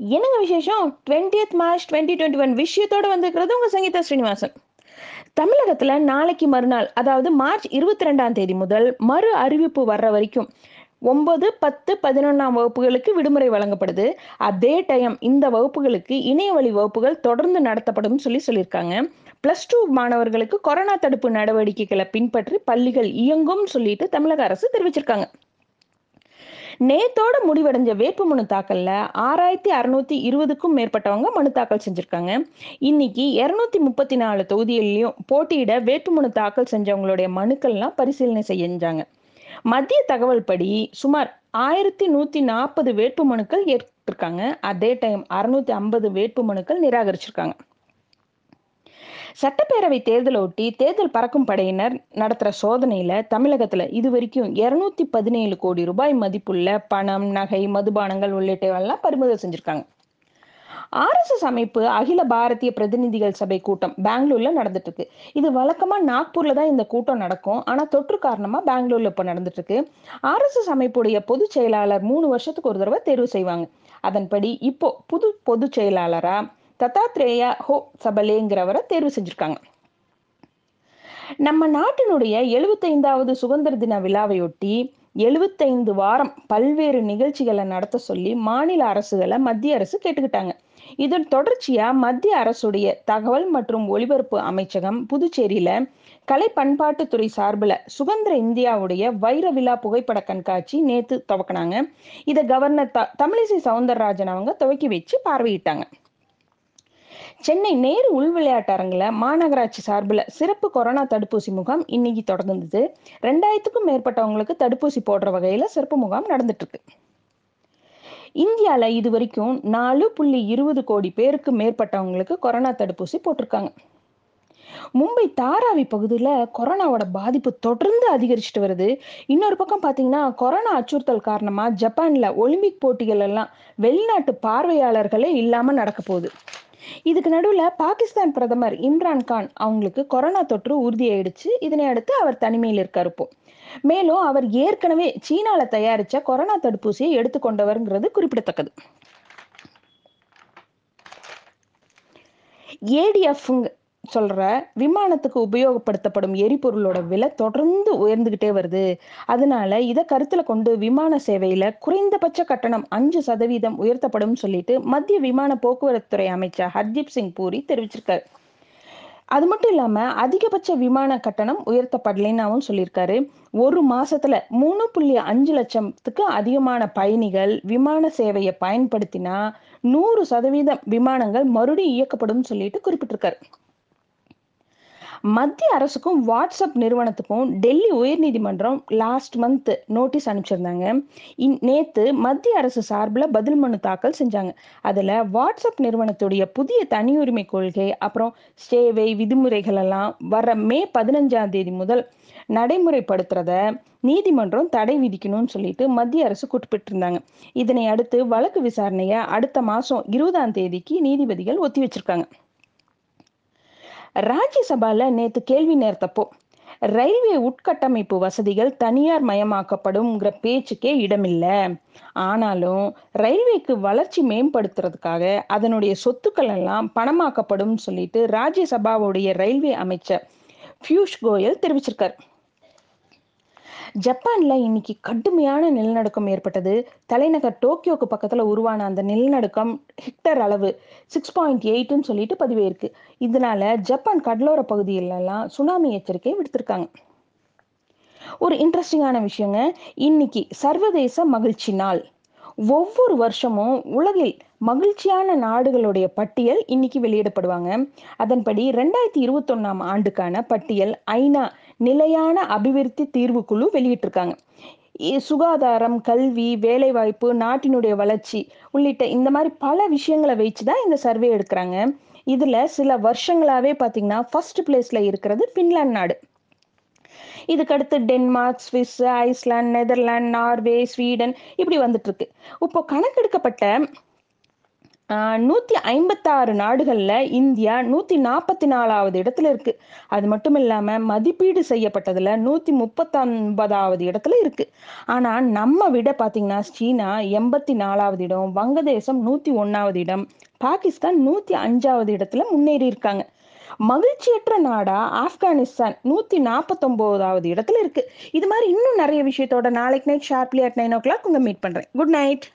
என்னங்க விசேஷம்? Twentieth March twenty twenty one விஷயத்தோட வந்திருக்கிறது உங்க சங்கீதா ஸ்ரீனிவாசன். தமிழகத்துல நாளைக்கு மறுநாள் அதாவது மார்ச் இருபத்தி ரெண்டாம் தேதி முதல் மறு அறிவிப்பு வர்ற வரைக்கும் ஒன்பது பத்து பதினொன்றாம் வகுப்புகளுக்கு விடுமுறை வழங்கப்படுது. அதே டைம் இந்த வகுப்புகளுக்கு இணைய வழி வகுப்புகள் தொடர்ந்து நடத்தப்படும் சொல்லி சொல்லியிருக்காங்க. பிளஸ் டூ மாணவர்களுக்கு கொரோனா தடுப்பு நடவடிக்கைகளை பின்பற்றி பள்ளிகள் இயங்கும் சொல்லிட்டு தமிழக அரசு தெரிவிச்சிருக்காங்க. நேத்தோட முடிவடைஞ்ச வேட்புமனு தாக்கல்ல ஆறாயிரத்தி அறுநூத்தி இருபதுக்கும் மேற்பட்டவங்க மனு தாக்கல் செஞ்சிருக்காங்க. இன்னைக்கு இருநூத்தி முப்பத்தி நாலு தொகுதிகளிலையும் போட்டியிட வேட்புமனு தாக்கல் செஞ்சவங்களுடைய மனுக்கள்லாம் பரிசீலனை செஞ்சாங்க. மத்திய தகவல் படி சுமார் ஆயிரத்தி நூத்தி நாற்பது வேட்பு மனுக்கள் ஏற்றிருக்காங்க அதே டைம் அறுநூத்தி ஐம்பது வேட்பு மனுக்கள் நிராகரிச்சிருக்காங்க. சட்டப்பேரவை தேர்தலை ஒட்டி தேர்தல் பறக்கும் படையினர் நடத்துகிற சோதனையில் தமிழகத்தில் இது வரைக்கும் இரநூத்தி பதினேழு கோடி ரூபாய் மதிப்புள்ள பணம் நகை மதுபானங்கள் உள்ளிட்டவெல்லாம் பறிமுதல் செஞ்சுருக்காங்க. ஆர்எஸ்எஸ் அமைப்பு அகில பாரதிய பிரதிநிதிகள் சபை கூட்டம் பெங்களூர்ல நடந்துட்டு இருக்கு இது வழக்கமா நாக்பூர்ல தான் இந்த கூட்டம் நடக்கும். ஆனா தொற்று காரணமா பெங்களூர்ல இப்ப நடந்துட்டு இருக்கு ஆர்எஸ்எஸ் அமைப்புடைய பொதுச் செயலாளர் மூணு வருஷத்துக்கு ஒரு தடவை தேர்வு செய்வாங்க. அதன்படி இப்போ புது பொதுச் செயலாளரா தத்தாத்ரேயா ஹோ சபலேங்கிறவரை தேர்வு செஞ்சிருக்காங்க. நம்ம நாட்டினுடைய எழுபத்தைந்தாவது சுதந்திர தின விழாவையொட்டி எழுபத்தைந்து வாரம் பல்வேறு நிகழ்ச்சிகளை நடத்த சொல்லி மாநில அரசுகளை மத்திய அரசு கேட்டுக்கிட்டாங்க. இதன் தொடர்ச்சியா மத்திய அரசுடைய தகவல் மற்றும் ஒலிபரப்பு அமைச்சகம் புதுச்சேரியில கலை பண்பாட்டுத்துறை சார்பில் சுதந்திர இந்தியாவுடைய வைர விழா புகைப்பட கண்காட்சி நேத்து துவக்கினாங்க. இதை கவர்னர் த தமிழிசை சவுந்தரராஜன் அவங்க துவக்கி வச்சு பார்வையிட்டாங்க. சென்னை நேரு உள் விளையாட்டு அரங்கில் மாநகராட்சி சார்பில் சிறப்பு கொரோனா தடுப்பூசி முகாம் இன்னைக்கு தொடர்ந்தது. ரெண்டாயிரத்துக்கும் மேற்பட்டவங்களுக்கு தடுப்பூசி போடுற வகையில் சிறப்பு முகாம் நடந்துட்டு இருக்கு இந்தியாவில் இது வரைக்கும் நாலு புள்ளி இருபது கோடி பேருக்கு மேற்பட்டவங்களுக்கு கொரோனா தடுப்பூசி போட்டிருக்காங்க. மும்பை தாராவி பகுதியில் கொரோனாவோட பாதிப்பு தொடர்ந்து அதிகரிச்சுட்டு வருது. இன்னொரு பக்கம் பார்த்தீங்கன்னா கொரோனா அச்சுறுத்தல் காரணமாக ஜப்பானில் ஒலிம்பிக் போட்டிகள் எல்லாம் வெளிநாட்டு பார்வையாளர்களே இல்லாமல் நடக்க போகுது. இதுக்கு நடுவில் பாகிஸ்தான் பிரதமர் இம்ரான் கான் அவங்களுக்கு கொரோனா தொற்று உறுதியாயிடுச்சு. இதனை அடுத்து அவர் தனிமையில் இருக்காரு இப்போ. மேலும் அவர் ஏற்கனவே சீனால தயாரிச்ச கொரோனா தடுப்பூசியை எடுத்துக்கொண்டவர்ங்கிறது குறிப்பிடத்தக்கது. ஏடிஎஃப் சொல்ற விமானத்துக்கு உபயோகப்படுத்தப்படும் எரிபொருளோட விலை தொடர்ந்து உயர்ந்துகிட்டே வருது. அதனால இதை கருத்துல கொண்டு விமான சேவையில குறைந்தபட்ச கட்டணம் அஞ்சு சதவீதம் உயர்த்தப்படும் சொல்லிட்டு மத்திய விமான போக்குவரத்துறை அமைச்சர் ஹர்தீப் சிங் பூரி தெரிவிச்சிருக்காரு. அது மட்டும் இல்லாம அதிகபட்ச விமான கட்டணம் உயர்த்தப்படலைன்னாவும் சொல்லியிருக்காரு. ஒரு மாசத்துல மூணு புள்ளி அஞ்சு லட்சத்துக்கு அதிகமான பயணிகள் விமான சேவையை பயன்படுத்தினா நூறு சதவீதம் விமானங்கள் மறுபடியும் இயக்கப்படும் சொல்லிட்டு குறிப்பிட்டிருக்காரு. மத்திய அரசுக்கும் வாட்ஸ்அப் நிறுவனத்துக்கும் டெல்லி உயர்நீதிமன்றம் லாஸ்ட் மந்த் நோட்டீஸ் அனுப்பிச்சிருந்தாங்க. நேத்து மத்திய அரசு சார்பில் பதில் மனு தாக்கல் செஞ்சாங்க. அதுல வாட்ஸ்அப் நிறுவனத்துடைய புதிய தனியுரிமை கொள்கை அப்புறம் சேவை விதிமுறைகள் எல்லாம் வர மே பதினஞ்சாம் தேதி முதல் நடைமுறைப்படுத்துறத நீதிமன்றம் தடை விதிக்கணும்னு சொல்லிட்டு மத்திய அரசு குறிப்பிட்டிருந்தாங்க. இதனை அடுத்து வழக்கு விசாரணையை அடுத்த மாசம் இருபதாம் தேதிக்கு நீதிபதிகள் ஒத்தி வச்சிருக்காங்க. ராஜ்யசபால நேத்து கேள்வி நேர்த்தப்போ ரயில்வே உட்கட்டமைப்பு வசதிகள் தனியார் மயமாக்கப்படும்ங்கிற பேச்சுக்கே இடமில்லை. ஆனாலும் ரயில்வேக்கு வளர்ச்சி மேம்படுத்துறதுக்காக அதனுடைய சொத்துக்கள் எல்லாம் பணமாக்கப்படும் சொல்லிட்டு ராஜ்யசபாவுடைய ரயில்வே அமைச்சர் பியூஷ் கோயல் தெரிவிச்சிருக்காரு. ஜப்பான்ல இன்னைக்கு கடுமையான நிலநடுக்கம் ஏற்பட்டது. தலைநகர் டோக்கியோக்கு பக்கத்துல உருவான அந்த நிலநடுக்கம் ஹெக்டர் அளவு சிக்ஸ் பாயிண்ட் எயிட்னு சொல்லிட்டு பதிவேயிருக்கு இதனால ஜப்பான் கடலோர பகுதியிலெல்லாம் சுனாமி எச்சரிக்கை விடுத்திருக்காங்க. ஒரு இன்ட்ரெஸ்டிங்கான விஷயங்க இன்னைக்கு சர்வதேச மகிழ்ச்சி நாள். ஒவ்வொரு வருஷமும் உலகில் மகிழ்ச்சியான நாடுகளுடைய பட்டியல் இன்னைக்கு வெளியிடப்படுவாங்க. அதன்படி ரெண்டாயிரத்தி இருபத்தொன்னாம் ஆண்டுக்கான பட்டியல் ஐநா நிலையான அபிவிருத்தி தீர்வு குழு வெளியிட்டிருக்காங்க. சுகாதாரம் கல்வி வேலைவாய்ப்பு நாட்டினுடைய வளர்ச்சி உள்ளிட்ட இந்த மாதிரி பல விஷயங்களை வச்சு தான் இந்த சர்வே எடுக்கிறாங்க. இதுல சில வருஷங்களாவே பாத்தீங்கன்னா ஃபர்ஸ்ட் பிளேஸ்ல இருக்கிறது பின்லாந்து நாடு. இதுக்கடுத்து Denmark Swiss Iceland Netherlands Norway Sweden இப்படி வந்துட்டு இருக்கு இப்போ கணக்கெடுக்கப்பட்ட நூற்றி ஐம்பத்தாறு நாடுகளில் இந்தியா நூற்றி நாற்பத்தி நாலாவது இடத்துல இருக்கு. அது மட்டும் இல்லாமல் மதிப்பீடு செய்யப்பட்டதில் நூற்றி முப்பத்தொன்பதாவது இடத்துல இருக்கு. ஆனால் நம்ம விட பார்த்தீங்கன்னா சீனா எண்பத்தி நாலாவது இடம் வங்கதேசம் நூற்றி ஒன்றாவது இடம் பாகிஸ்தான் நூற்றி அஞ்சாவது இடத்துல முன்னேறி இருக்காங்க. மகிழ்ச்சியற்ற நாடா ஆப்கானிஸ்தான் நூத்தி நாற்பத்தொன்பதாவது இடத்துல இருக்கு. இது மாதிரி இன்னும் நிறைய விஷயத்தோட நாளைக்கு night sharply at nine o'clock உங்க மீட் பண்றேன். Good night